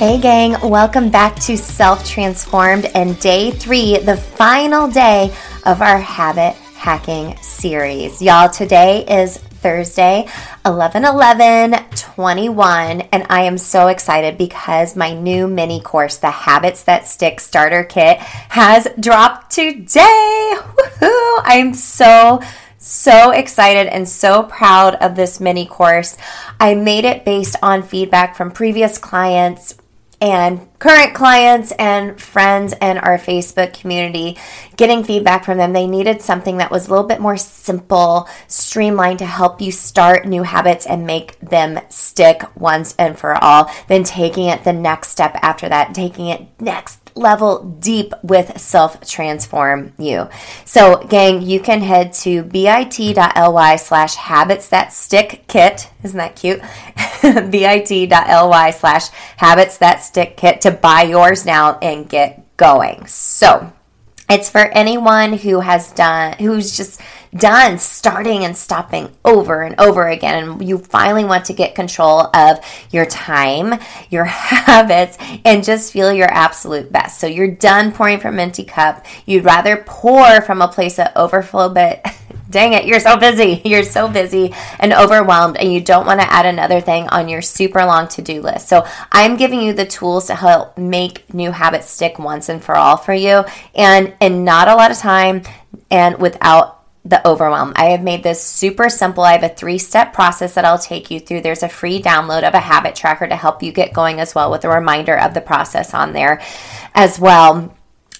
Hey, gang, welcome back to Self Transformed and day three, the final day of our habit hacking series. Y'all, today is Thursday, 11 11 21. And I am so excited because my new mini course, the Habits That Stick Starter Kit, has dropped today. Woohoo! I'm so so excited and so proud of this mini course. I made it based on feedback from previous clients and current clients and friends and our Facebook community, getting feedback from them. They needed something that was a little bit more simple, streamlined to help you start new habits and make them stick once and for all. Then taking it the next step after that, taking it next level deep with self transform you. So, gang, you can head to bit.ly slash habits that stick kit. Isn't that cute? bit.ly slash habits that stick kit to buy yours now and get going. So, it's for anyone who has done, who's just done starting and stopping over and over again. And you finally want to get control of your time, your habits, and just feel your absolute best. So you're done pouring from empty cup. You'd rather pour from a place of overflow, but dang it, you're so busy. You're so busy and overwhelmed, and you don't want to add another thing on your super long to do list. So, I'm giving you the tools to help make new habits stick once and for all for you, and in not a lot of time and without the overwhelm. I have made this super simple. I have a three step process that I'll take you through. There's a free download of a habit tracker to help you get going as well with a reminder of the process on there as well.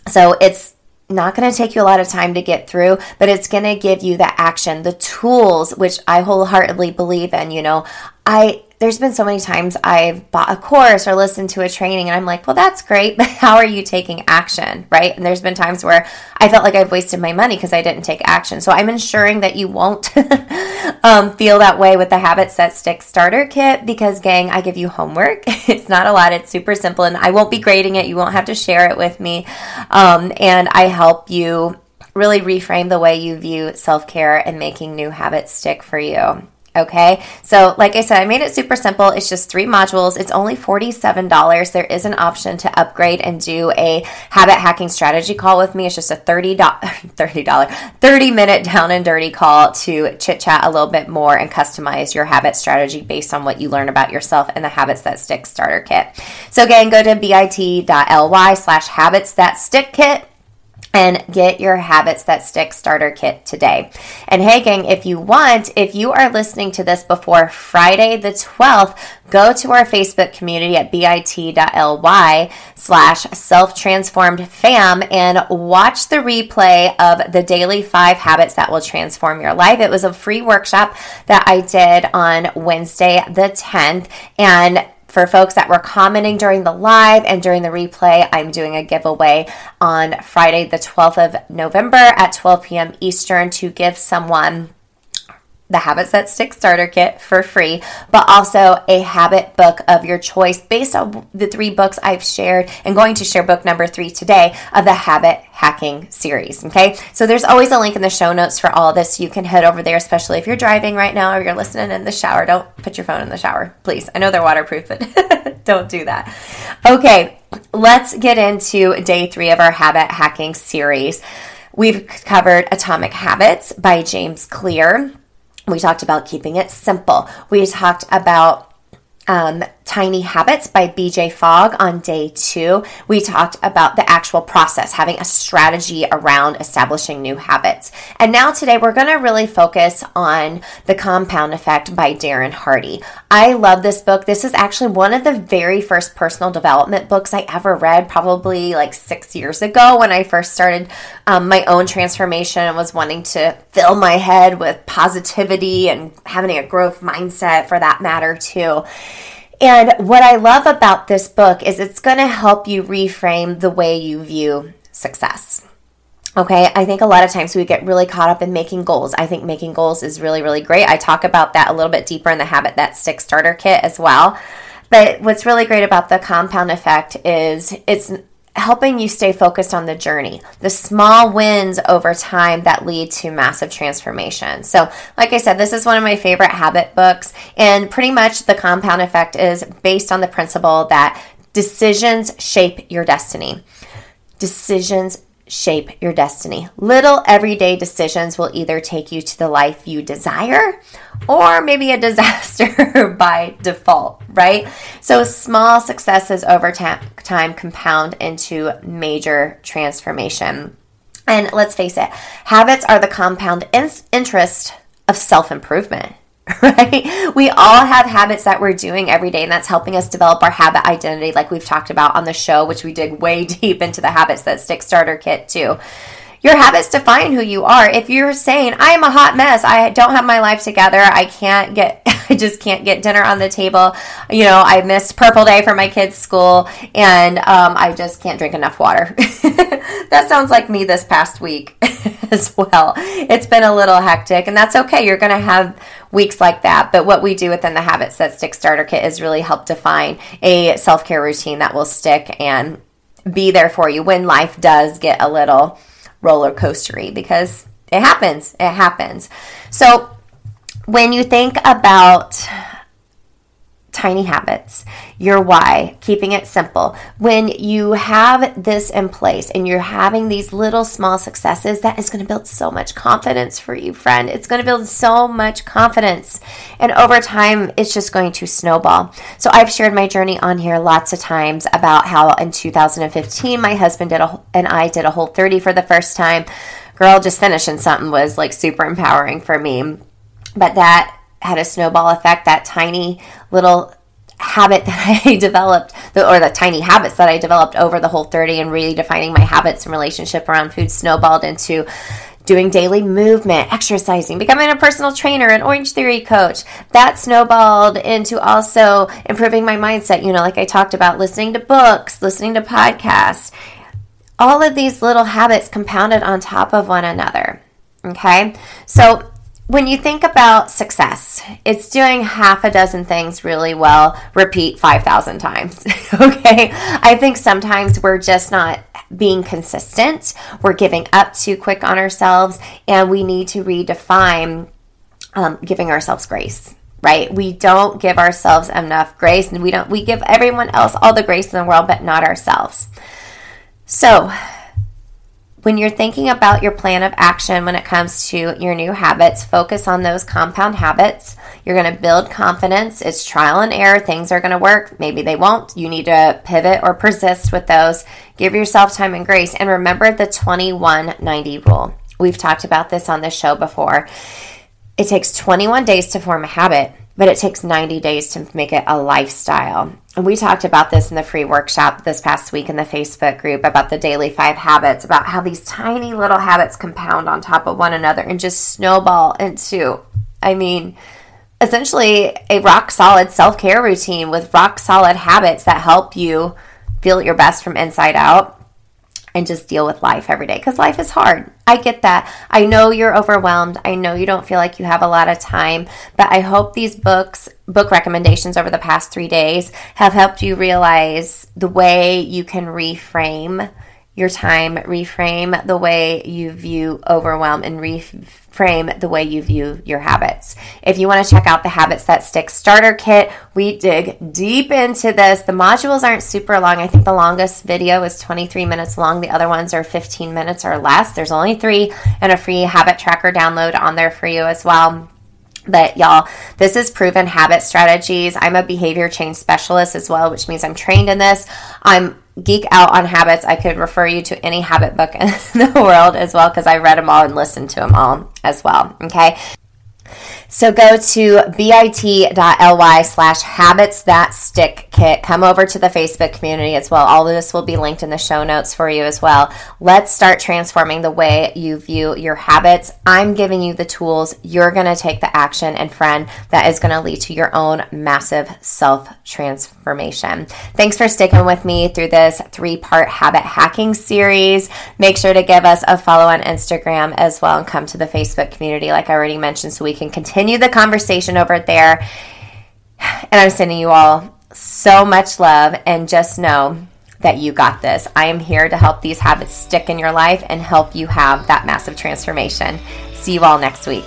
So it's not going to take you a lot of time to get through, but it's going to give you the action, the tools, which I wholeheartedly believe in. You know, I there's been so many times I've bought a course or listened to a training and I'm like, well, that's great, but how are you taking action? Right. And there's been times where I felt like I've wasted my money because I didn't take action. So I'm ensuring that you won't um, feel that way with the Habits That Stick starter kit because, gang, I give you homework. it's not a lot, it's super simple, and I won't be grading it. You won't have to share it with me. Um, and I help you really reframe the way you view self care and making new habits stick for you. Okay, so like I said, I made it super simple. It's just three modules. It's only $47. There is an option to upgrade and do a habit hacking strategy call with me. It's just a $30, $30, 30 minute down and dirty call to chit chat a little bit more and customize your habit strategy based on what you learn about yourself and the Habits That Stick starter kit. So again, go to bit.ly slash habits that stick kit and get your habits that stick starter kit today. And hey gang, if you want, if you are listening to this before Friday the 12th, go to our Facebook community at bit.ly slash self-transformed fam and watch the replay of the daily five habits that will transform your life. It was a free workshop that I did on Wednesday the 10th and for folks that were commenting during the live and during the replay, I'm doing a giveaway on Friday, the 12th of November at 12 p.m. Eastern to give someone the Habits That Stick starter kit for free, but also a habit book of your choice based on the three books I've shared and going to share book number three today of the habit hacking series. Okay, so there's always a link in the show notes for all this. You can head over there, especially if you're driving right now or you're listening in the shower. Don't put your phone in the shower, please. I know they're waterproof, but don't do that. Okay, let's get into day three of our habit hacking series. We've covered Atomic Habits by James Clear. We talked about keeping it simple. We talked about um, Tiny Habits by BJ Fogg on day two. We talked about the actual process, having a strategy around establishing new habits. And now today we're going to really focus on The Compound Effect by Darren Hardy. I love this book. This is actually one of the very first personal development books I ever read, probably like six years ago when I first started um, my own transformation and was wanting to fill my head with positivity and having a growth mindset for that matter, too. And what I love about this book is it's going to help you reframe the way you view success. Okay, I think a lot of times we get really caught up in making goals. I think making goals is really, really great. I talk about that a little bit deeper in the Habit That Stick Starter Kit as well. But what's really great about the compound effect is it's helping you stay focused on the journey, the small wins over time that lead to massive transformation. So, like I said, this is one of my favorite habit books, and pretty much the compound effect is based on the principle that decisions shape your destiny. Decisions shape your destiny. Little everyday decisions will either take you to the life you desire or maybe a disaster by default, right? So small successes over time compound into major transformation. And let's face it, habits are the compound interest of self improvement. right? We all have habits that we're doing every day, and that's helping us develop our habit identity, like we've talked about on the show, which we dig way deep into the habits that stick starter kit too. Your habits define who you are. If you're saying, I am a hot mess, I don't have my life together, I can't get, I just can't get dinner on the table, you know, I missed purple day for my kids' school, and um, I just can't drink enough water. that sounds like me this past week as well. It's been a little hectic, and that's okay. You're going to have weeks like that. But what we do within the Habits That Stick Starter Kit is really help define a self care routine that will stick and be there for you when life does get a little roller coastery because it happens. It happens. So when you think about tiny habits, your why, keeping it simple. When you have this in place and you're having these little small successes, that is going to build so much confidence for you, friend. It's going to build so much confidence. And over time, it's just going to snowball. So I've shared my journey on here lots of times about how in 2015, my husband did a, and I did a whole 30 for the first time. Girl, just finishing something was like super empowering for me. But that had a snowball effect. That tiny little habit that I developed, or the tiny habits that I developed over the whole 30 and redefining my habits and relationship around food snowballed into doing daily movement, exercising, becoming a personal trainer, an Orange Theory coach. That snowballed into also improving my mindset, you know, like I talked about, listening to books, listening to podcasts. All of these little habits compounded on top of one another. Okay. So when you think about success, it's doing half a dozen things really well, repeat 5,000 times. okay. I think sometimes we're just not being consistent. We're giving up too quick on ourselves, and we need to redefine um, giving ourselves grace. Right? We don't give ourselves enough grace, and we don't, we give everyone else all the grace in the world, but not ourselves. So, when you're thinking about your plan of action when it comes to your new habits, focus on those compound habits. You're going to build confidence. It's trial and error. Things are going to work. Maybe they won't. You need to pivot or persist with those. Give yourself time and grace. And remember the 2190 rule. We've talked about this on the show before. It takes 21 days to form a habit, but it takes 90 days to make it a lifestyle. And we talked about this in the free workshop this past week in the Facebook group about the daily five habits, about how these tiny little habits compound on top of one another and just snowball into, I mean, essentially a rock solid self care routine with rock solid habits that help you feel your best from inside out and just deal with life every day because life is hard. I get that. I know you're overwhelmed. I know you don't feel like you have a lot of time, but I hope these books, book recommendations over the past three days, have helped you realize the way you can reframe your time, reframe the way you view overwhelm, and reframe the way you view your habits. If you want to check out the Habits That Stick starter kit, we dig deep into this. The modules aren't super long. I think the longest video is 23 minutes long, the other ones are 15 minutes or less. There's only three, and a free habit tracker download on there for you as well. But y'all, this is proven habit strategies. I'm a behavior change specialist as well, which means I'm trained in this. I'm geek out on habits, I could refer you to any habit book in the world as well because I read them all and listened to them all as well. Okay. So go to bit.ly slash habits that stick kit. Come over to the Facebook community as well. All of this will be linked in the show notes for you as well. Let's start transforming the way you view your habits. I'm giving you the tools. You're going to take the action and friend that is going to lead to your own massive self transformation. Thanks for sticking with me through this three part habit hacking series. Make sure to give us a follow on Instagram as well and come to the Facebook community, like I already mentioned, so we can continue the conversation over there. And I'm sending you all so much love and just know that you got this. I am here to help these habits stick in your life and help you have that massive transformation. See you all next week.